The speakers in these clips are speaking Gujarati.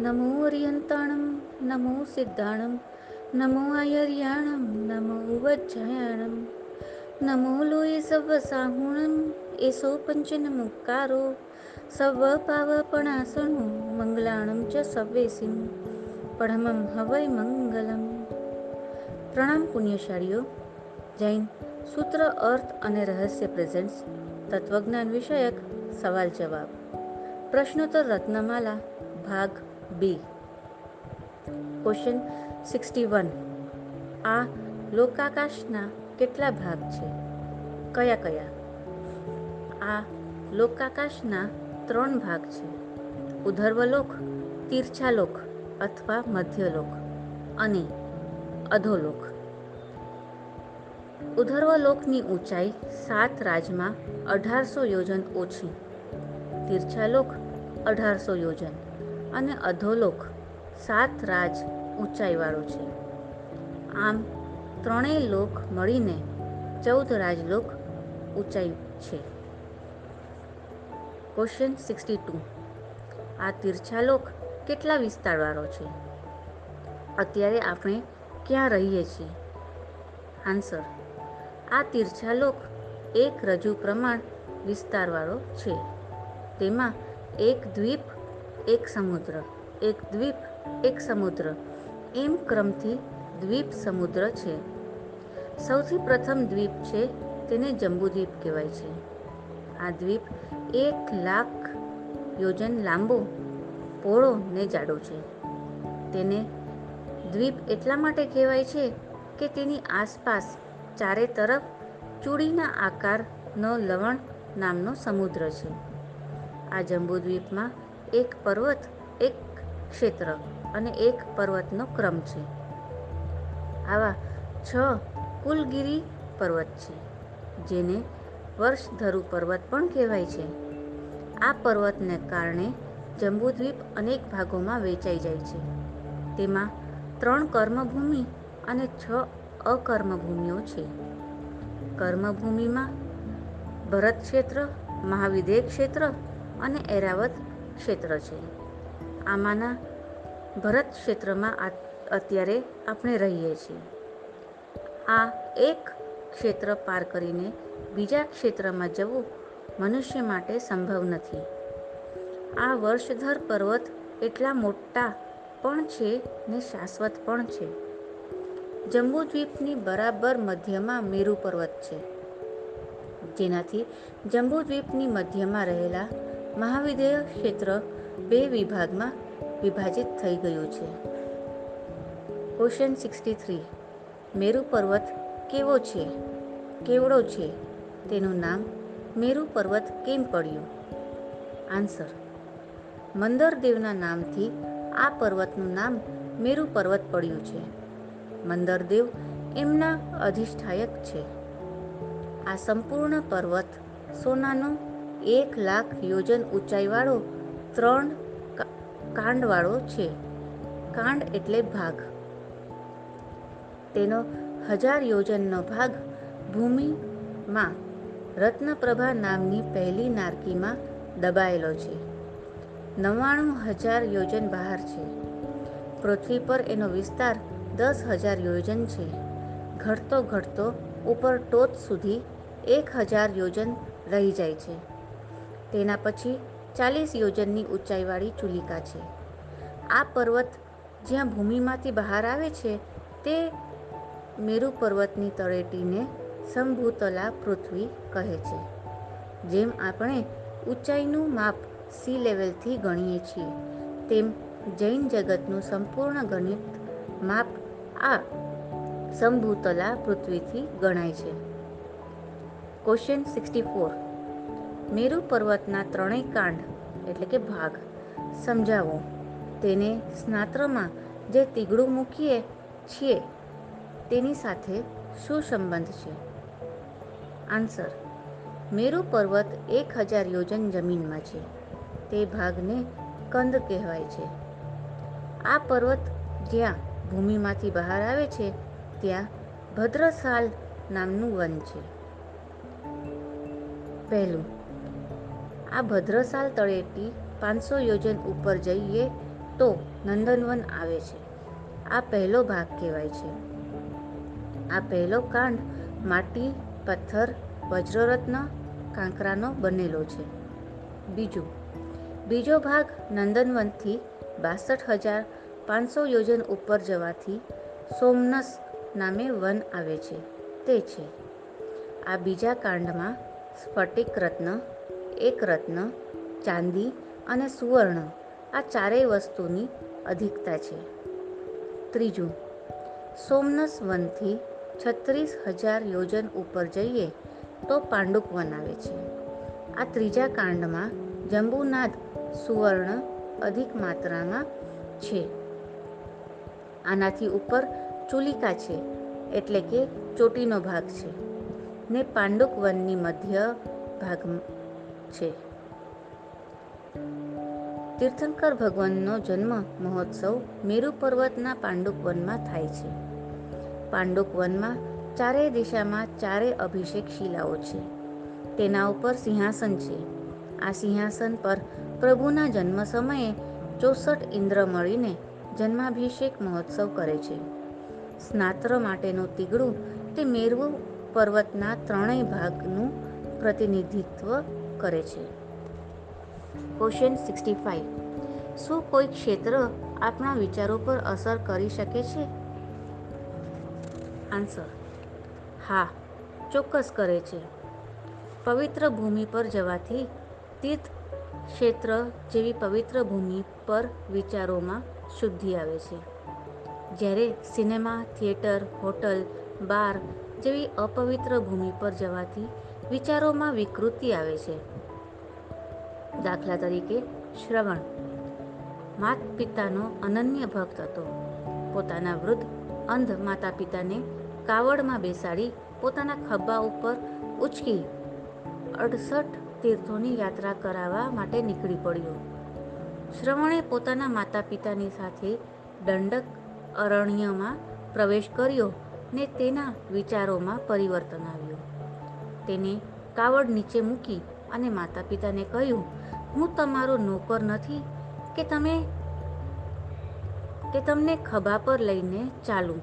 નમો અરિયંતાણમ નમો સિદ્ધાણમ નમો આયર્યાણમ નમો વજ્જયાણમ નમો લોય સવ સાહુણમ એસો પંચનમુકારો સવ પાવપણાસણો મંગલાણમ ચ સવેસિમ પડમમ હવય મંગલમ પ્રણામ પુણ્યશાળીઓ જૈન સૂત્ર અર્થ અને રહસ્ય પ્રેઝન્ટ્સ તત્વજ્ઞાન વિષયક સવાલ જવાબ પ્રશ્નોત્તર રત્નમાલા ભાગ બી ક્વેશ્ચન સિક્સટી વન આ લોકાકાશના કેટલા ભાગ છે? કયા કયા? આ લોકાકાશના ત્રણ ભાગ છે. ઉધર્વલોક, તીર્છાલોક અથવા મધ્યલોક અને અધોલોક. ઉધર્વલોકની ઊંચાઈ સાત રાજમાં અઢારસો યોજન ઓછી. તીર્છાલોક અઢારસો યોજન. અને અધોલોક સાત રાજ ઊંચાઈવાળો છે. આમ ત્રણેય લોક મળીને ચૌદ રાજલોક ઊંચાઈ છે. ક્વેશ્ચન સિક્સટી ટુ આ તીર્છાલોક કેટલા વિસ્તારવાળો છે? અત્યારે આપણે ક્યાં રહીએ છીએ? આન્સર આ તીર્છાલોક એક રજૂ પ્રમાણ વિસ્તારવાળો છે. તેમાં એક દ્વીપ એક સમુદ્ર, એક દ્વીપ, એક સમુદ્ર. એમ ક્રમથી દ્વીપ સમુદ્ર છે. સૌથી પ્રથમ દ્વીપ છે તેને જંબુદ્વીપ કહેવાય છે. આ દ્વીપ એક લાખ યોજન લાંબો, પોળો ને જાડો છે. તેને દ્વીપ એટલા માટે કહેવાય છે કે તેની આસપાસ ચારે તરફ ચૂડીના આકારનો લવણ નામનો સમુદ્ર છે. આ જંબુદ્વીપમાં એક પર્વત, એક ક્ષેત્ર અને એક પર્વતનો ક્રમ છે. આવા છ કુલગીરી પર્વત છે, જેને વર્ષધરુ પર્વત પણ કહેવાય છે. આ પર્વતને કારણે જંબુદ્વીપ અનેક ભાગોમાં વેચાઈ જાય છે. તેમાં ત્રણ કર્મભૂમિ અને છ અકર્મભૂમિઓ છે. કર્મભૂમિમાં ભરત ક્ષેત્ર, મહાવિદેય ક્ષેત્ર અને એરાવત ક્ષેત્ર છે. આમાંના ભરત ક્ષેત્રમાં અત્યારે આપણે રહીએ છીએ. આ એક ક્ષેત્ર પાર કરીને બીજા ક્ષેત્રમાં જવું મનુષ્ય માટે સંભવ નથી. આ વર્ષધર પર્વત એટલા મોટા પણ છે ને શાશ્વત પણ છે. જંબુદ્વીપની બરાબર મધ્યમાં મેરુ પર્વત છે. જેનાથી જંબુદ્વીપની મધ્યમાં રહેલા મહાવિદેય ક્ષેત્ર બે વિભાગમાં વિભાજિત થઈ ગયું છે. ક્વેશ્ચન સિક્સટી થ્રી, મેરુ પર્વત કેવો છે? કેવડો છે? તેનું નામ મેરુ પર્વત કેમ પડ્યું? આન્સર મંદર દેવના નામથી આ પર્વતનું નામ મેરુ પર્વત પડ્યું છે. મંદર દેવ એમના અધિષ્ઠાયક છે. આ સંપૂર્ણ પર્વત સોનાનો એક લાખ યોજન ઊંચાઈવાળો ત્રણ કાંડવાળો છે. કાંડ એટલે ભાગ. તેનો હજાર યોજનનો ભાગ ભૂમિમાં રત્નપ્રભા નામની પહેલી નારકીમાં દબાયેલો છે. નવ્વાણું હજાર યોજન બહાર છે. પૃથ્વી પર એનો વિસ્તાર દસ હજાર યોજન છે. ઘટતો ઘટતો ઉપર ટોચ સુધી એક હજાર યોજન રહી જાય છે. તેના પછી ચાલીસ યોજનની ઊંચાઈવાળી ચુલિકા છે. આ પર્વત જ્યાં ભૂમિમાંથી બહાર આવે છે, તે મેરુ પર્વતની તળેટીને સંભૂતલા પૃથ્વી કહે છે, જેમ આપણે ઊંચાઈનું માપ સી લેવલથી ગણીએ છીએ, તેમ જૈન જગતનું સંપૂર્ણ ગણિત માપ આ સંભૂતલા પૃથ્વીથી ગણાય છે. ક્વેશ્ચન સિક્સટી ફોર મેરુ પર્વતના ત્રણેય કાંડ, એટલે કે ભાગ, સમજાવો. તેને સ્નાત્રમાં જે તીગડું મૂકીએ છીએ, તેની સાથે શું સંબંધ છે? આન્સર, મેરુ પર્વત એક હજાર યોજન જમીનમાં છે. તે ભાગને કંદ કહેવાય છે. આ પર્વત જ્યાં ભૂમિમાંથી બહાર આવે છે, ત્યાં ભદ્રસાલ નામનું વન છે. પહેલું આ ભદ્રસાલ તળેટી પાંચસો યોજન ઉપર જઈએ તો નંદનવન આવે છે. આ પહેલો ભાગ કહેવાય છે. આ પહેલો કાંડ માટી, પથ્થર, વજ્રરત્ન, કાંકરાનો બનેલો છે. બીજું, બીજો ભાગ નંદનવનથી બાસઠ હજાર પાંચસો યોજન ઉપર જવાથી સોમનસ નામે વન આવે છે. તે છે. આ બીજા કાંડમાં સ્ફટિક રત્ન એક રત્ન ચાંદી અને સુવર્ણ આ ચારેય વસ્તુની અધિકતા છે. ત્રીજું, સોમનસ વનથી છત્રીસ હજાર યોજન ઉપર જઈએ તો પાંડુક વન આવે છે. આ ત્રીજા કાંડમાં જંબુનાદ સુવર્ણ અધિક માત્રામાં છે. આનાથી ઉપર ચુલિકા છે, એટલે કે ચોટીનો ભાગ છે. ને પાંડુક વનની મધ્ય ભાગ છે. તીર્થંકર ભગવાનનો જન્મ મહોત્સવ મેરુ પર્વતના પાંડુક વનમાં થાય છે. પાંડુક વનમાં ચારેય દિશામાં ચારે અભિષેક શિલાઓ છે. તેના ઉપર સિંહાસન છે. આ સિંહાસન પર પ્રભુના જન્મ સમયે ચોસઠ ઇન્દ્ર મળીને જન્માભિષેક મહોત્સવ કરે છે. સ્નાત્ર માટેનું તીગડું તે મેરુ પર્વતના ત્રણેય ભાગનું પ્રતિનિધિત્વ કરે છે. ક્વેશ્ચન સિક્સટી ફાઇવ શું કોઈ ક્ષેત્ર આપણા વિચારો પર અસર કરી શકે છે? આન્સર હા, ચોક્કસ કરે છે. પવિત્ર ભૂમિ પર જવાથી તીર્થ ક્ષેત્ર જેવી પવિત્ર ભૂમિ પર વિચારોમાં શુદ્ધિ આવે છે. જ્યારે સિનેમા, થિયેટર, હોટલ, બાર જેવી અપવિત્ર ભૂમિ પર જવાથી વિચારોમાં વિકૃતિ આવે છે. દાખલા તરીકે શ્રવણ. માત પિતાનો અનન્ય ભક્ત હતો. પોતાના વૃદ્ધ અંધ માતા પિતાને કાવડમાં બેસાડી પોતાના ખભા ઉપર ઉચકી અડસઠ તીર્થોની યાત્રા કરાવવા માટે નીકળી પડ્યો. શ્રવણે પોતાના માતા પિતાની સાથે દંડક અરણ્યમાં પ્રવેશ કર્યો ને તેના વિચારોમાં પરિવર્તન આવ્યું. તેને કાવડ નીચે મૂકી અને માતા પિતાને કહ્યું હું તમારો નોકર નથી કે તમે કે તમને ખભા પર લઈને ચાલું?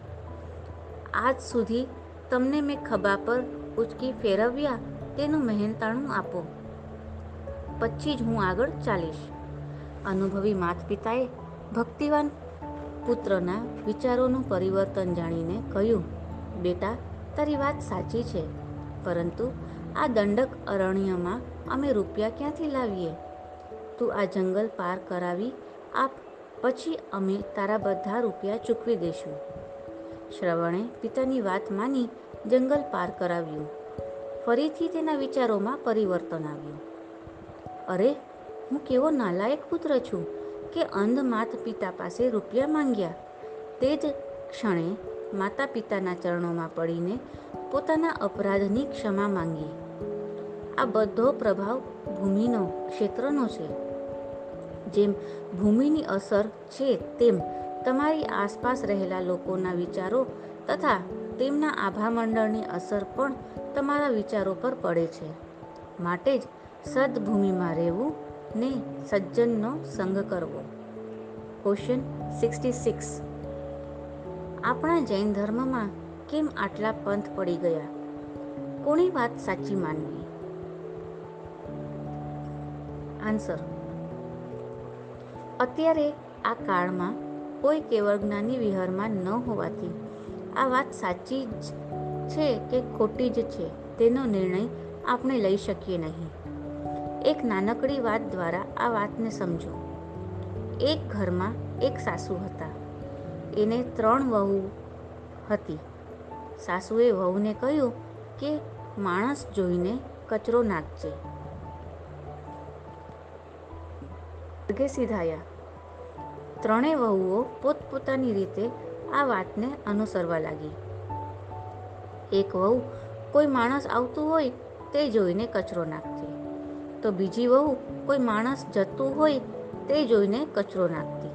આજ સુધી તમને મેં ખભા પર ઉચકી ફેરવ્યા તેનું મહેનતાણું આપો. પછી જ હું આગળ ચાલીશ. અનુભવી માતપિતાએ ભક્તિવાન પુત્રના વિચારોનું પરિવર્તન જાણીને કહ્યું, બેટા, તારી વાત સાચી છે, પરંતુ આ દંડક અરણ્યમાં અમે રૂપિયા ક્યાંથી લાવીએ? તું આ જંગલ પાર કરાવી આપ, પછી અમે તારા બધા રૂપિયા ચૂકવી દઈશું. શ્રવણે પિતાની વાત માની જંગલ પાર કરાવ્યું. ફરીથી તેના વિચારોમાં પરિવર્તન આવ્યું. અરે, હું કેવો નાલાયક પુત્ર છું કે અંધ માત પિતા પાસે રૂપિયા માંગ્યા. તે જ ક્ષણે માતા પિતાના ચરણોમાં પડીને પોતાના અપરાધની ક્ષમા માંગી. આ બધો પ્રભાવ ભૂમિનો, ક્ષેત્રનો છે. જેમ ભૂમિની અસર છે તેમ તમારી આસપાસ રહેલા લોકોના વિચારો તથા તેમના આભામંડળની અસર પણ તમારા વિચારો પર પડે છે. માટે જ સદભૂમિમાં રહેવું ને સજ્જનનો સંગ કરવો. Question sixty six. આપણા જૈન ધર્મમાં કેમ આટલા પંથ પડી ગયા? કોની વાત સાચી માનવી? આન્સર. અત્યારે આ કાળમાં કોઈ કેવળ જ્ઞાની વિહારમાં ન હોવાથી આ વાત સાચી જ છે કે ખોટી જ છે તેનો નિર્ણય આપણે લઈ શકીએ નહીં. એક નાનકડી વાત દ્વારા આ વાતને સમજો. એક ઘરમાં એક સાસુ હતા. એને ત્રણ વહુ હતી. સાસુએ વહુને કહ્યું કે, માણસ જોઈને કચરો નાખજે. માર્ગે સીધાયા. ત્રણેય વહુઓ પોતપોતાની રીતે આ વાતને અનુસરવા લાગી. એક વહુ કોઈ માણસ આવતું હોય તે જોઈને કચરો નાખતી. તો બીજી વહુ કોઈ માણસ જતું હોય તે જોઈને કચરો નાખતી.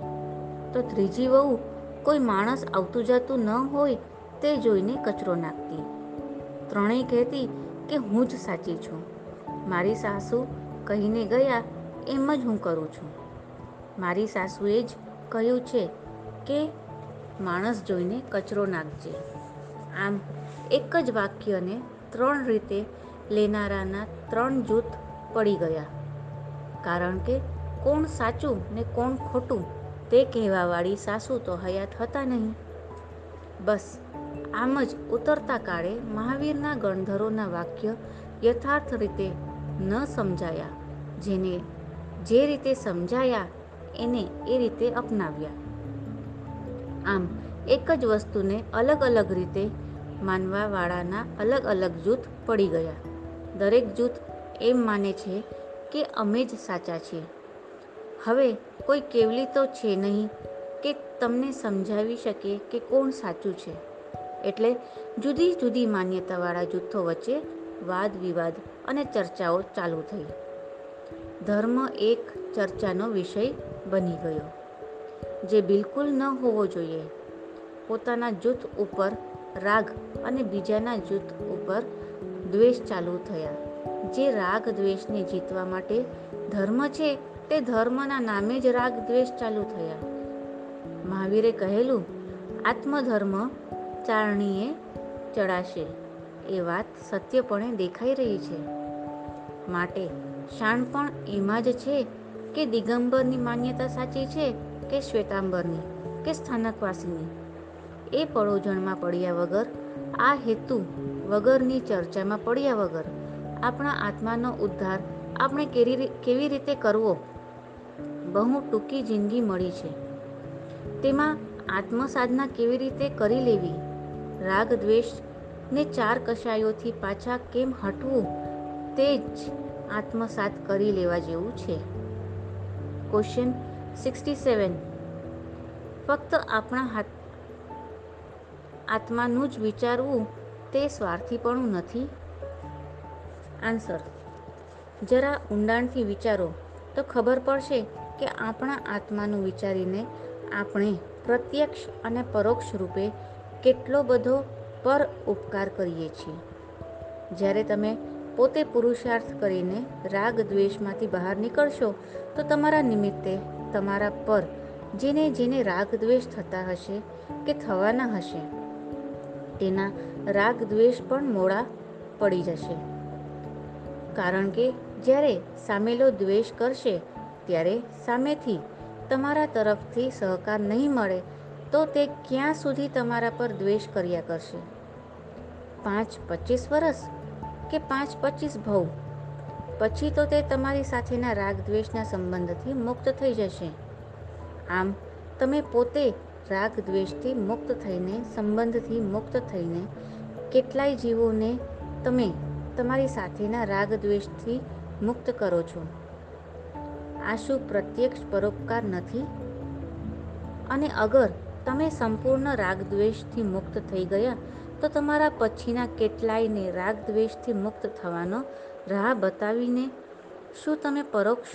તો ત્રીજી વહુ કોઈ માણસ આવતું જતું ન હોય તે જોઈને કચરો નાખતી. ત્રણેય કહેતી કે હું જ સાચી છું. મારી સાસુ કહીને ગયા એમ જ હું કરું છું. મારી સાસુએ જ કહ્યું છે કે માણસ જોઈને કચરો નાખજે. આમ એક જ વાક્યને ત્રણ રીતે લેનારાના ત્રણ જૂથ પડી ગયા. કારણ કે કોણ સાચું ને કોણ ખોટું તે કહેવાવાળી સાસુ તો હયાત હતા નહીં. બસ, આમ જ ઉતરતા કાળે મહાવીરના ગણધરોના વાક્ય યથાર્થ રીતે ન સમજાયા, જેને જે રીતે સમજાયા એને એ રીતે અપનાવ્યા. આમ, એક જ વસ્તુને અલગ અલગ રીતે માનવાવાળાના અલગ અલગ જૂથ પડી ગયા. દરેક જૂથ એમ માને છે કે અમે જ સાચા છીએ. હવે કોઈ કેવલી તો છે નહીં કે તમને સમજાવી શકે કે કોણ સાચું છે. એટલે જુદી જુદી માન્યતાવાળા જૂથો વચ્ચે વાદ વિવાદ અને ચર્ચાઓ ચાલુ થઈ. ધર્મ એક ચર્ચાનો વિષય બની ગયો. જે બિલકુલ ન હોવો જોઈએ. પોતાના જૂથ ઉપર રાગ અને બીજાના જૂથ ઉપર દ્વેષ ચાલુ થયા. જે રાગ દ્વેષને જીતવા માટે ધર્મ છે, તે ધર્મના નામે જ રાગ દ્વેષ ચાલુ થયા. મહાવીરે કહેલું, આત્મધર્મ ચારણીએ ચડાશે. એ વાત સત્યપણે દેખાઈ રહી છે. માટે શાણપણ એમાં જ છે કે દિગંબરની માન્યતા સાચી છે કે શ્વેતાંબરની, કે સ્થાનકવાસીની? એ પડોજણમાં પડ્યા વગર, આ હેતુ વગરની ચર્ચામાં પડ્યા વગર આપણા આત્માનો ઉદ્ધાર આપણે કેવી રીતે કરવો? બહુ ટૂંકી જિંદગી મળી છે. તેમાં આત્મસાધના કેવી રીતે કરી લેવી? રાગ દ્વેષ ને ચાર કશાયોથી પાછા કેમ હટવું? તે જ આત્મસાત કરી લેવા જેવું છે. ક્વેશ્ચન સિક્સટી સેવન ફક્ત આપણા હાથ, આત્માનું જ વિચારવું તે સ્વાર્થીપણું નથી? આન્સર જરા ઊંડાણથી વિચારો, તો ખબર પડશે કે આપણા આત્માનું વિચારીને આપણે પ્રત્યક્ષ અને પરોક્ષ રૂપે કેટલો બધો પર ઉપકાર કરીએ છીએ. જ્યારે તમે પોતે પુરુષાર્થ કરીને રાગ દ્વેષમાંથી બહાર નીકળશો તો તમારા નિમિત્તે તમારા પર જેને જેને રાગ દ્વેષ થતા હશે કે થવાના હશે, તેના રાગ દ્વેષ પણ મોડા પડી જશે. કારણ કે જ્યારે સામેલો દ્વેષ કરશે, ત્યારે સામેથી તમારા તરફથી સહકાર નહીં મળે, તો તે ક્યાં સુધી તમારા પર દ્વેષ કર્યા કરશે? પાંચ પચીસ વર્ષ કે પાંચ પચીસ ભવ? પછી તો તે તમારી સાથેના રાગ દ્વેષના સંબંધથી મુક્ત થઈ જશે. આમ, તમે પોતે રાગ દ્વેષથી મુક્ત થઈને, સંબંધથી મુક્ત થઈને, કેટલાય જીવોને તમે તમારી સાથેના રાગ દ્વેષથી મુક્ત કરો છો. આ શું પ્રત્યક્ષ પરોપકાર નથી. અને અગર તમે સંપૂર્ણ રાગ દ્વેષથી મુક્ત થઈ ગયા, તો તમારા પછીના કેટલાયને રાગ દ્વેષથી મુક્ત થવાનો રાહ બતાવીને શું તમે પરોક્ષ,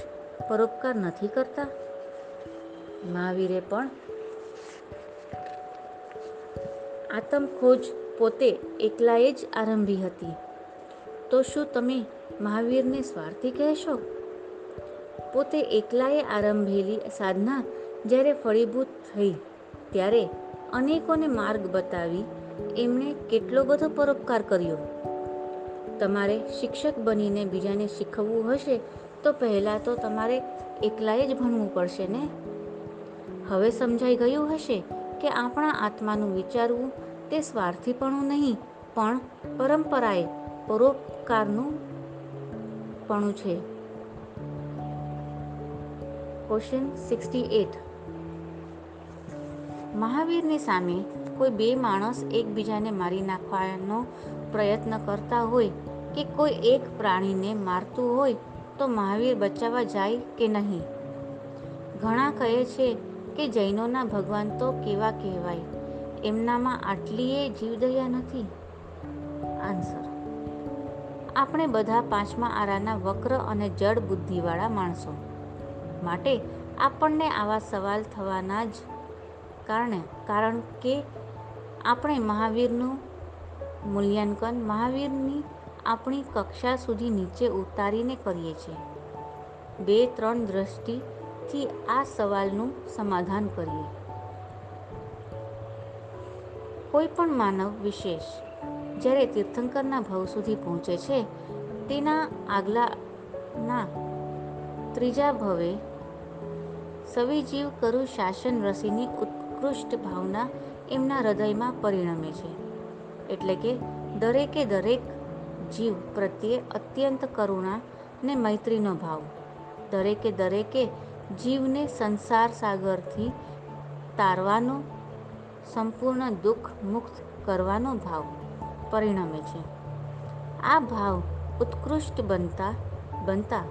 પરોપકાર નથી કરતા? મહાવીરે પણ આતમખોજ પોતે એકલાએ જ આરંભી હતી. તો શું તમે મહાવીરને સ્વાર્થી કહેશો? પોતે એકલાએ આરંભેલી સાધના જ્યારે ફળીભૂત થઈ, ત્યારે અનેકોને માર્ગ બતાવી એમણે કેટલો બધો પરોપકાર કર્યો. તમારે શિક્ષક બનીને બીજાને શીખવવું હશે, તો પહેલાં તો તમારે એકલાએ જ ભણવું પડશે ને? હવે સમજાઈ ગયું હશે કે આપણા આત્માનું વિચારવું તે સ્વાર્થીપણું નહીં, પણ પરંપરાએ પરોપકારનું પણું છે. ક્વેશ્ચન સિક્સટી એટ મહાવીરની સામે કોઈ બે માણસ એકબીજાને મારી નાખવાનો પ્રયત્ન કરતા હોય કે કોઈ એક પ્રાણીને મારતું હોય તો મહાવીર બચાવવા જાય કે નહીં? ઘણા કહે છે કે જૈનોના ભગવાન તો કેવા કહેવાય? એમનામાં આટલીએ જીવદયા નથી? આન્સર. આપણે બધા પાંચમા આરાના વક્ર અને જડ બુદ્ધિવાળા માણસો. માટે આપણને આવા સવાલ થવાના જ કારણે, કારણ કે આપણે મહાવીરનું મૂલ્યાંકન, મહાવીરની આપણી કક્ષા સુધી નીચે ઉતારીને કરીએ છીએ. બે, ત્રણ દ્રષ્ટિથી આ સવાલનું સમાધાન કરીએ. કોઈ પણ માનવ વિશેષ, જ્યારે તીર્થંકરના ભાવ સુધી પહોંચે છે, તેના આગલાના ત્રીજા ભવે, સવિજીવ કરુ શાસન રસીની ઉત્કૃષ્ટ ભાવના એમના હૃદયમાં પરિણમે છે. એટલે કે દરેકે દરેક જીવ પ્રત્યે અત્યંત કરુણા ને મૈત્રીનો ભાવ. દરેકે દરેકે જીવને સંસાર સાગરથી તારવાનો, સંપૂર્ણ દુઃખ મુક્ત કરવાનો ભાવ પરિણમે છે. આ ભાવ ઉત્કૃષ્ટ બનતા બનતા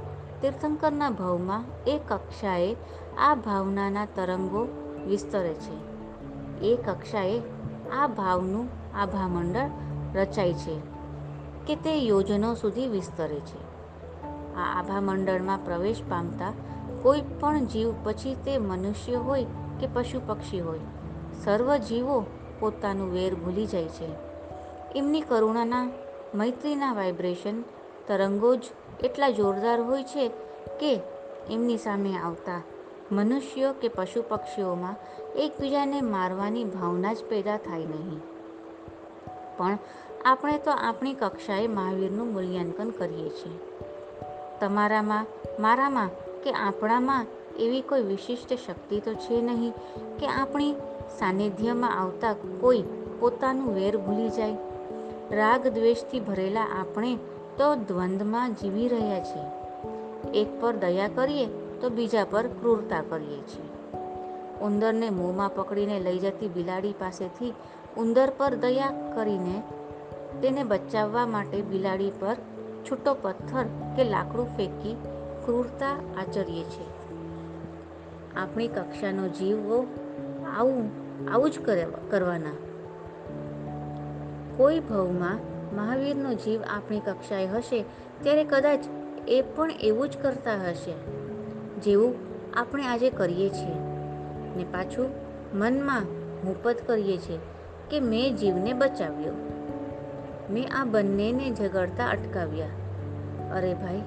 તીર્થંકરના ભાવમાં એ કક્ષાએ આ ભાવનાના તરંગો વિસ્તરે છે. એ કક્ષાએ આ ભાવનું આભામંડળ રચાય છે કે તે યોજનો સુધી વિસ્તરે છે. આ આભામંડળમાં પ્રવેશ પામતા કોઈ પણ જીવ પછી તે મનુષ્ય હોય કે પશુ પક્ષી હોય, સર્વ જીવો પોતાનું વેર ભૂલી જાય છે. એમની કરુણાના, મૈત્રીના વાઇબ્રેશન તરંગો જ એટલા જોરદાર હોય છે કે એમની સામે આવતા મનુષ્યો કે પશુ પક્ષીઓમાં એકબીજાને મારવાની ભાવના જ પેદા થાય નહીં. પણ આપણે તો આપણી કક્ષાએ મહાવીરનું મૂલ્યાંકન કરીએ છીએ. તમારામાં, મારામાં કે આપણામાં એવી કોઈ વિશિષ્ટ શક્તિ તો છે નહીં કે આપણી સાનિધ્યમાં આવતા કોઈ પોતાનું વેર ભૂલી જાય? રાગ દ્વેષથી ભરેલા આપણે તો દ્વંદ્વમાં જીવી રહ્યા છીએ. એક પર દયા કરીએ તો બીજા પર ક્રૂરતા કરીએ છીએ. ઉંદરને મોંમાં પકડીને લઈ જતી બિલાડી પાસેથી ઉંદર પર દયા કરીને તેને બચાવવા માટે બિલાડી પર છૂટો પથ્થર કે લાકડું ફેંકી ક્રૂરતા આચરીએ છીએ. આપણી કક્ષાનો જીવો આવું આવું જ કરવાના. કોઈ ભવમાં મહાવીરનો જીવ આપણી કક્ષાએ હશે, ત્યારે કદાચ એ પણ એવું જ કરતા હશે. જેવું આપણે આજે કરીએ છીએ. ને પાછું મનમાં મુપત કરીએ છીએ કે મેં જીવને બચાવ્યો. મેં આ બંનેને ઝઘડતા અટકાવ્યા. અરે ભાઈ,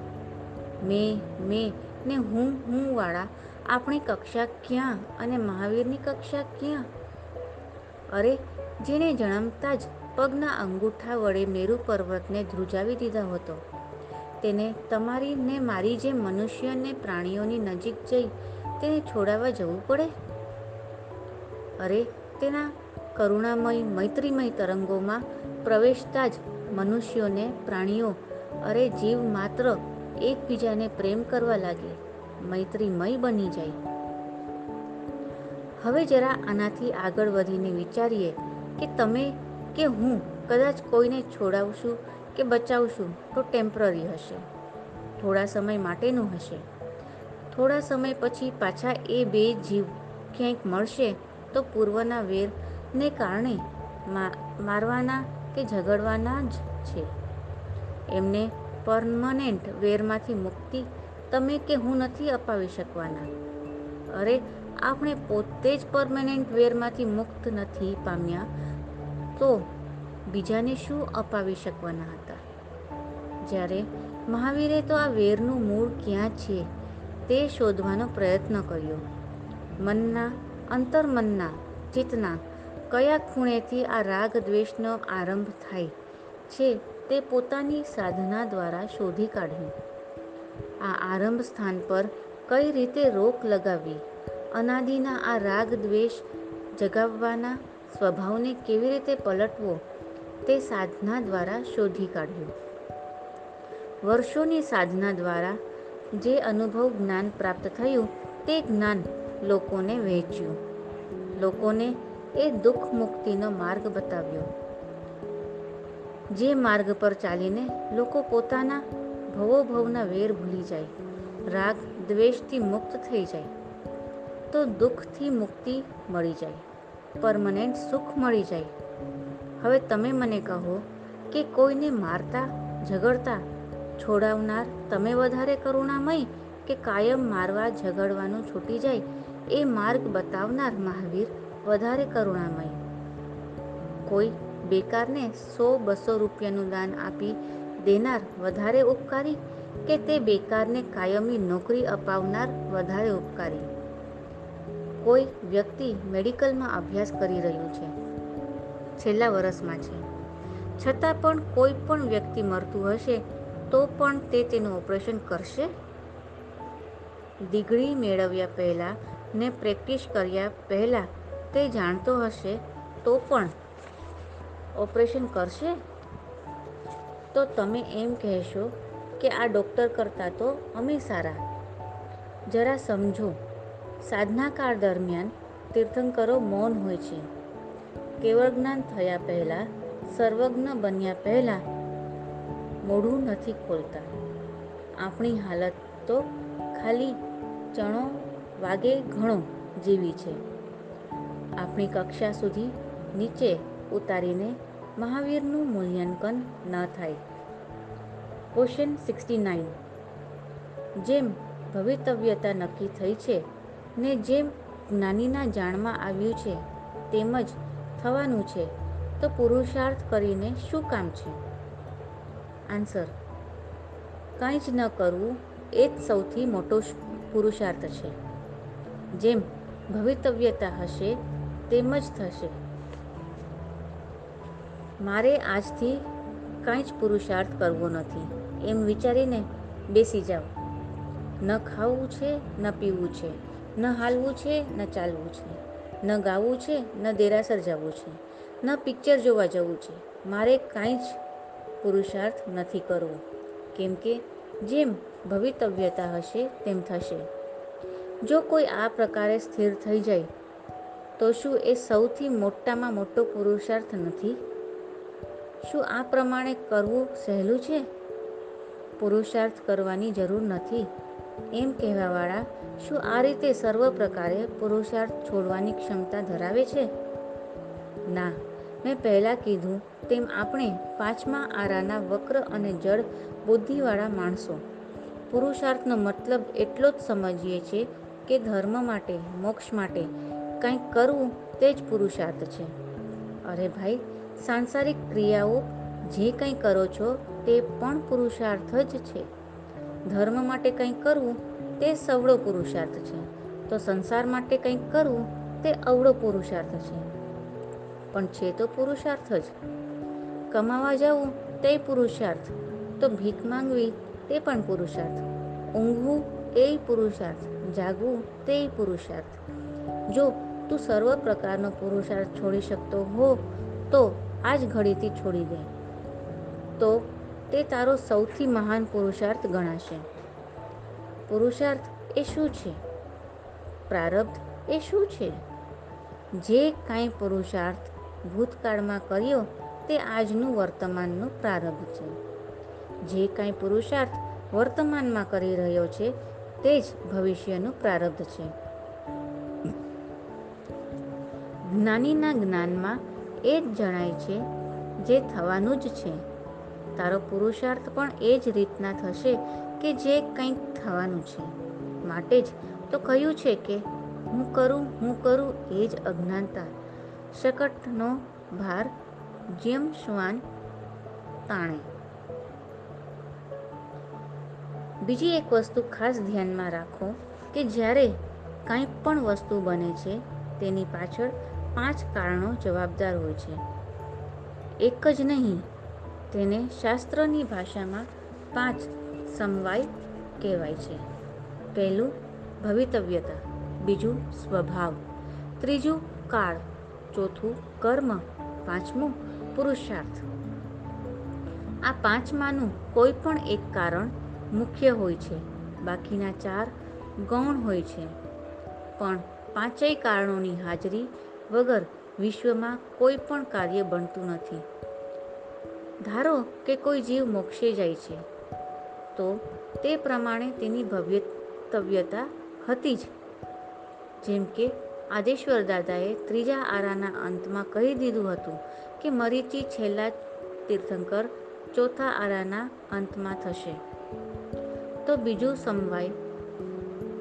મેં મેં ને હું હું વાળા આપણી કક્ષા ક્યાં અને મહાવીરની કક્ષા ક્યાં? અરે, જેણે જન્મતા જ પગના અંગૂઠા વડે મેરુ પર્વતને ધ્રુજાવી દીધો હતો. તેને તમારી ને મારી જેમ મનુષ્ય ને પ્રાણીઓની નજીક જઈ તેને છોડાવવા જવું પડે? અરે, તેના કરુણામય, મૈત્રીમય તરંગોમાં પ્રવેશતા જ મનુષ્યોને પ્રાણીઓ, અરે, જીવ માત્ર એકબીજાને પ્રેમ કરવા લાગે, મૈત્રીમય બની જાય. હવે જરા આનાથી આગળ વધીને વિચારીએ કે તમે કે હું કદાચ કોઈને છોડાવશું કે બચાવશું તો ટેમ્પરરી હશે. થોડા સમય માટેનું હશે. થોડા સમય પછી પાછા એ બે જીવ ક્યાંક મળશે તો પૂર્વના વેરને કારણે મારવાના કે ઝઘડવાના જ છે. એમને પરમનેન્ટ વેરમાંથી મુક્તિ તમે કે હું નથી અપાવી શકવાના? અરે, આપણે પોતે જ પરમનેન્ટ વેરમાંથી મુક્ત નથી પામ્યા તો બીજાને શું અપાવી શકવાના હતા? જ્યારે મહાવીરે તો આ વેરનું મૂળ ક્યાં છે તે શોધવાનો પ્રયત્ન કર્યો. મનના, અંતર્મનના, ચિત્તના કયા ખૂણેથી આ રાગ દ્વેષનો આરંભ થાય છે તે પોતાની સાધના દ્વારા શોધી કાઢ્યું. આ આરંભ સ્થાન પર કઈ રીતે રોક લગાવવી? અનાદિના આ રાગ દ્વેષ જગાવવાના સ્વભાવને કેવી રીતે પલટવો તે સાધના દ્વારા શોધી કાઢ્યું. વર્ષોની સાધના દ્વારા જે અનુભવ જ્ઞાન પ્રાપ્ત થયું, તે જ્ઞાન લોકોને વહેંચ્યું. લોકોને એ દુઃખ મુક્તિનો માર્ગ બતાવ્યો. જે માર્ગ પર ચાલીને લોકો પોતાના ભવોભવના વેર ભૂલી જાય, રાગ દ્વેષથી મુક્ત થઈ જાય, તો દુઃખથી મુક્તિ મળી જાય, પરમનેન્ટ સુખ મળી જાય. હવે તમે મને કહો કે કોઈને મારતા, ઝઘડતા છોડાવનાર, તમે વધારે કરુણામય કે કાયમ મારવા ઝઘડવાનું છૂટી જાય, એ માર્ગ બતાવનાર મહાવીર વધારે કરુણામય. કોઈ બેકારને સો બસો રૂપિયાનું દાન આપી દેનાર વધારે ઉપકારી કે તે બેકારને કાયમી નોકરી અપાવનાર વધારે ઉપકારી? કોઈ વ્યક્તિ મેડિકલમાં અભ્યાસ કરી રહ્યું છે. છેલ્લા વર્ષમાં છે. છતાં પણ કોઈ પણ વ્યક્તિ મરતું હશે તો પણ તે તેનું ઓપરેશન કરશે. ડિગ્રી મેળવ્યા પહેલાં ને પ્રેક્ટિસ કર્યા પહેલાં તે જાણતો હશે તો પણ ઓપરેશન કરશે? તો તમે એમ કહેશો કે આ ડૉક્ટર કરતાં તો અમે સારા. જરા સમજો સાધનાકાળ દરમિયાન તીર્થંકરો મૌન હોય છે. કેવળ જ્ઞાન થયા પહેલાં, સર્વજ્ઞ બન્યા પહેલાં મોઢું નથી ખોલતા. આપણી હાલત તો ખાલી ચણો વાગે ઘણો જેવી છે. આપણી કક્ષા સુધી નીચે ઉતારીને મહાવીરનું મૂલ્યાંકન ન થાય. ક્વેશ્ચન સિક્સટી નાઇન જેમ ભવિતવ્યતા નક્કી થઈ છે ને જેમ જ્ઞાનીના જાણમાં આવ્યું છે તેમજ થવાનું છે. તો પુરુષાર્થ કરીને શું કામ છે? આન્સર કંઈ જ ન કરવું એ જ સૌથી મોટો પુરુષાર્થ છે. જેમ ભવિતવ્યતા હશે, તેમ જ થશે. મારે આજથી કાંઈ જ પુરુષાર્થ કરવો નથી. એમ વિચારીને બેસી જાઓ. ન ખાવું છે, ન પીવું છે, ન હાલવું છે, ન ચાલવું છે, ન ગાવું છે, ન દેરાસર જવું છે, ન પિક્ચર જોવા જવું છે. મારે કાંઈ જ પુરુષાર્થ નથી કરવો. કેમ કે જેમ ભવિતવ્યતા હશે, તેમ થશે. જો કોઈ આ પ્રકારે સ્થિર થઈ જાય, તો શું એ સૌથી મોટામાં મોટો પુરુષાર્થ નથી? શું આ પ્રમાણે કરવું સહેલું છે? પુરુષાર્થ કરવાની જરૂર નથી. એમ કહેવાવાળા શું આ રીતે સર્વ પ્રકારે પુરુષાર્થ છોડવાની ક્ષમતા ધરાવે છે? ના. મેં પહેલાં કીધું તેમ આપણે પાંચમા આરાના વક્ર અને જળ બુદ્ધિવાળા માણસો. પુરુષાર્થનો મતલબ એટલો જ સમજીએ છીએ કે ધર્મ માટે, મોક્ષ માટે કંઈક કરવું તે જ પુરુષાર્થ છે. અરે ભાઈ, સાંસારિક ક્રિયાઓ જે કંઈ કરો છો તે પણ પુરુષાર્થ જ છે. ધર્મ માટે કંઈક કરવું તે સવળો પુરુષાર્થ છે. તો સંસાર માટે કંઈક કરવું તે અવળો પુરુષાર્થ છે. પણ છે તો પુરુષાર્થ જ. કમાવા જવું તે પુરુષાર્થ, તો ભીખ માંગવી તે પણ પુરુષાર્થ. ઊંઘવું એ પુરુષાર્થ, જાગવું તે પુરુષાર્થ. જો તું સર્વ પ્રકારનો પુરુષાર્થ છોડી શકતો હો, તો આ જ ઘડીથી છોડી દે. તો તે તારો સૌથી મહાન પુરુષાર્થ ગણાશે. પુરુષાર્થ એ શું છે? પ્રારબ્ધ એ શું છે? જે કાંઈ પુરુષાર્થ ભૂતકાળમાં કર્યો તે આજનું વર્તમાનનું પ્રારંભ છે. જે કાંઈ પુરુષાર્થ વર્તમાનમાં કરી રહ્યો છે, તે જ ભવિષ્યનું પ્રારબ્ધ છે. જ્ઞાનીના જ્ઞાનમાં એ જ જણાય છે, જે થવાનું જ છે. તારો પુરુષાર્થ પણ એ જ રીતના થશે કે જે કંઈક થવાનું છે. માટે જ તો કહ્યું છે કે હું કરું હું કરું એ જ અજ્ઞાનતા. શકટનો ભાર જેમ શ્વાન તાણે. બીજી એક વસ્તુ ખાસ ધ્યાનમાં રાખો કે જ્યારે કાંઈ પણ વસ્તુ બને છે, તેની પાછળ પાંચ કારણો જવાબદાર હોય છે. એક જ નહીં, તેને શાસ્ત્રની ભાષામાં પાંચ સમવાય કહેવાય છે. પહેલું ભવિતવ્યતા, બીજું સ્વભાવ, ત્રીજું કાળ. ચોથું કર્મ, પાંચમું પુરુષાર્થ. આ પાંચમાનું કોઈ પણ એક કારણ મુખ્ય હોય છે. બાકીના ચાર ગૌણ હોય છે. પણ પાંચેય કારણોની હાજરી વગર વિશ્વમાં કોઈ પણ કાર્ય બનતું નથી. ધારો કે કોઈ જીવ મોક્ષે જાય છે, તો તે પ્રમાણે તેની ભવ્યતવ્યતા હતી જ. જેમ કે આદેશ્વર દાદાએ ત્રીજા આરાના અંતમાં કહી દીધું હતું કે મરીચી છેલ્લા તીર્થંકર ચોથા આરાના અંતમાં થશે. તો બીજું સમવાય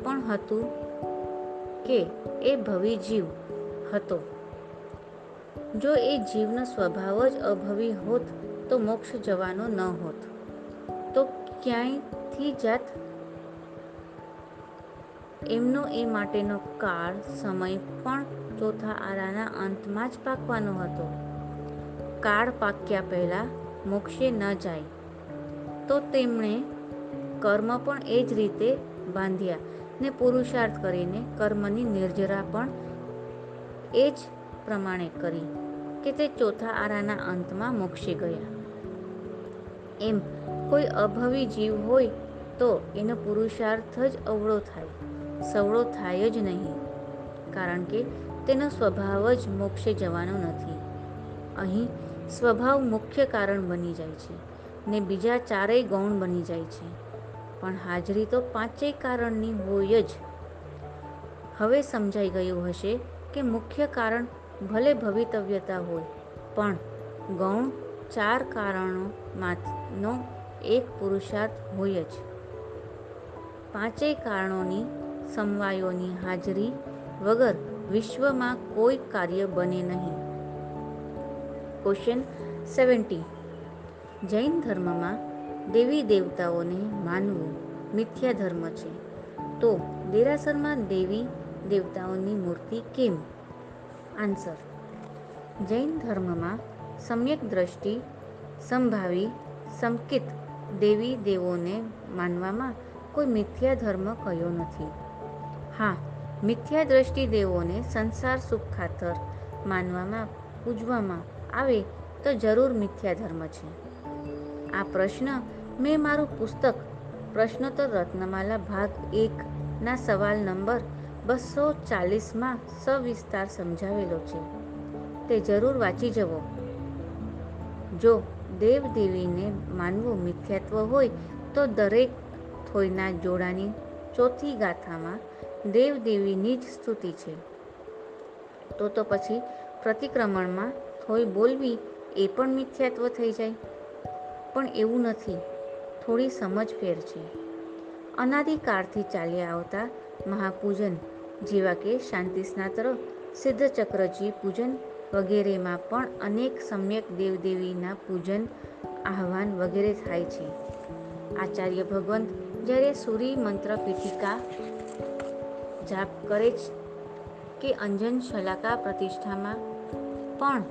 પણ હતું કે એ ભવી જીવ હતો. જો એ જીવનો સ્વભાવ જ અભવી હોત તો મોક્ષ જવાનો ન હોત. તો ક્યાંયથી જાત એમનો એ માટેનો કાળ સમય પણ ચોથા આરાના અંતમાં જ પાકવાનો હતો. કાળ પાક્યા પહેલાં મોક્ષે ન જાય. તો તેમણે કર્મ પણ એ જ રીતે બાંધ્યા ને પુરુષાર્થ કરીને કર્મની નિર્જરા પણ એ જ પ્રમાણે કરી કે તે ચોથા આરાના અંતમાં મોક્ષી ગયા. એમ કોઈ અભવી જીવ હોય તો એનો પુરુષાર્થ જ અવળો થાય. સવળો થાય જ નહીં, કારણ કે તેનો સ્વભાવ જ મોક્ષે જવાનો નથી. અહીં સ્વભાવ મુખ્ય કારણ બની જાય છે ને બીજા ચારેય ગૌણ બની જાય છે, પણ હાજરી તો પાંચેય કારણની હોય જ. હવે સમજાઈ ગયું હશે કે મુખ્ય કારણ ભલે ભવિતવ્યતા હોય, પણ ગૌણ ચાર કારણોમાંનો એક પુરુષાર્થ હોય જ. પાંચેય કારણોની સમવાયોની હાજરી વગર વિશ્વમાં કોઈ કાર્ય બને નહીં. ક્વેશ્ચન સેવન્ટી જૈન ધર્મમાં દેવી દેવતાઓને માનવું મિથ્યા ધર્મ છે. તો દેરાસરમાં દેવી દેવતાઓની મૂર્તિ કેમ? આન્સર જૈન ધર્મમાં સમ્યક દ્રષ્ટિ, સંભાવી, સંકિત દેવી દેવોને માનવામાં કોઈ મિથ્યા ધર્મ કયો નથી. હા મિથ્યા દ્રષ્ટિ દેવોને સંસાર સુખ ખાતર માનવામાં, પૂજવામાં આવે તો જરૂર મિથ્યા ધર્મ છે. આ પ્રશ્ન મેં મારું પુસ્તક પ્રશ્નોત્તર રત્નમાલા ભાગ એકના સવાલ નંબર બસો ચાલીસમાં સવિસ્તાર સમજાવેલો છે. તે જરૂર વાંચી જવો. જો દેવદેવીને માનવું મિથ્યાત્વ હોય તો દરેક થોયના જોડાની ચોથી ગાથામાં દેવ દેવીની જ સ્તુતિ છે. તો તો પછી પ્રતિક્રમણમાં થોડી બોલવી એ પણ મિથ્યાત્વ થઈ જાય. પણ એવું નથી. થોડી સમજ ફેર છે. અનાદિકાળથી ચાલ્યા આવતા મહાપૂજન જેવા કે શાંતિ સ્નાત્ર, સિદ્ધચક્રજી પૂજન વગેરેમાં પણ અનેક સમ્યક દેવદેવીના પૂજન આહવાન વગેરે થાય છે. આચાર્ય ભગવંત જ્યારે સૂરી મંત્ર પીઠિકા જાપ કરે છે કે અંજન શલાકા પ્રતિષ્ઠામાં પણ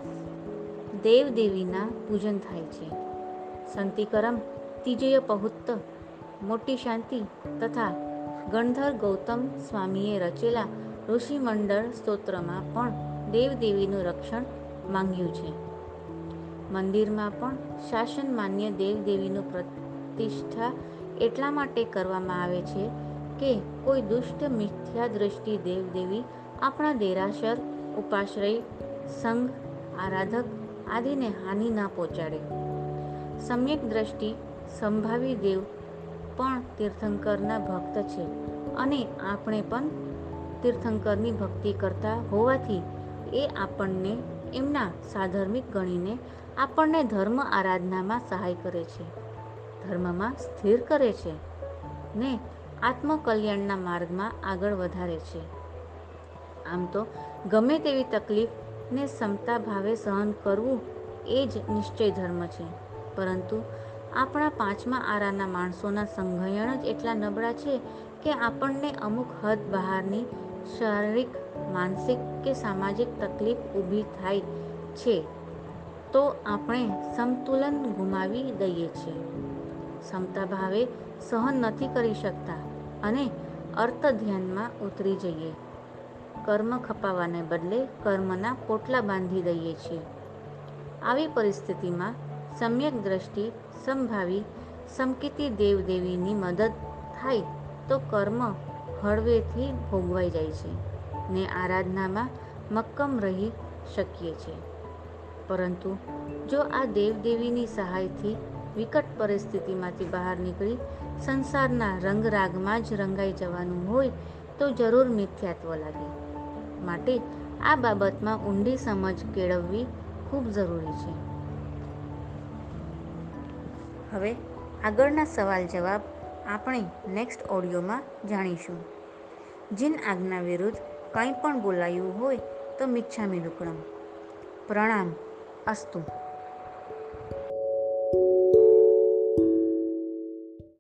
દેવદેવીના પૂજન થાય છે. સંતિકરમ તિજય પહુત્ત, મોટી શાંતિ તથા ગણધર ગૌતમ સ્વામીએ રચેલા ઋષિમંડળ સ્તોત્રમાં પણ દેવદેવીનું રક્ષણ માંગ્યું છે. મંદિરમાં પણ શાસન માન્ય દેવદેવીનું પ્રતિષ્ઠા એટલા માટે કરવામાં આવે છે કે કોઈ દુષ્ટ મિથ્યા દ્રષ્ટિ દેવદેવી, આપણા દેરાસર, ઉપાશ્રય, સંઘ, આરાધક આદિને હાનિ ના પહોંચાડે. સમ્યક દ્રષ્ટિ સંભાવી દેવ પણ તીર્થંકરના ભક્ત છે અને આપણે પણ તીર્થંકરની ભક્તિ કરતા હોવાથી એ આપણને એમના સાધર્મિક ગણીને આપણને ધર્મ આરાધનામાં સહાય કરે છે. ધર્મમાં સ્થિર કરે છે ને આત્મકલ્યાણના માર્ગમાં આગળ વધારે છે. આમ તો ગમે તેવી તકલીફને ક્ષમતા ભાવે સહન કરવું એ જ નિશ્ચય ધર્મ છે. પરંતુ આપણા પાંચમા આરાના માણસોના સંઘયણ જ એટલા નબળા છે કે આપણને અમુક હદ બહારની શારીરિક, માનસિક કે સામાજિક તકલીફ ઊભી થાય છે તો આપણે સંતુલન ગુમાવી દઈએ છીએ. ક્ષમતા ભાવે સહન નથી કરી શકતા. અને અર્થ ધ્યાનમાં ઉતરી જઈએ. કર્મ ખપાવાને બદલે કર્મના પોટલા બાંધી દઈએ છીએ. આવી પરિસ્થિતિમાં સમ્યક દ્રષ્ટિ, સંભાવી સમકિતી દેવદેવીની મદદ થાય તો કર્મ હળવેથી ભોગવાઈ જાય છે ને આરાધનામાં મક્કમ રહી શકીએ છીએ. પરંતુ જો આ દેવદેવીની સહાયથી વિકટ પરિસ્થિતિમાંથી બહાર નીકળી સંસારના રંગરાગમાં જ રંગાઈ જવાનું હોય તો જરૂર મિથ્યાત્વ લાગે. માટે આ બાબતમાં ઊંડી સમજ કેળવવી ખૂબ જરૂરી છે. હવે આગળના સવાલ જવાબ આપણે નેક્સ્ટ ઓડિયોમાં જાણીશું. જીન આજ્ઞા વિરુદ્ધ કંઈ પણ બોલાયું હોય તો મિચ્છામી દુક્કડમ પ્રણામ. અસ્તુ.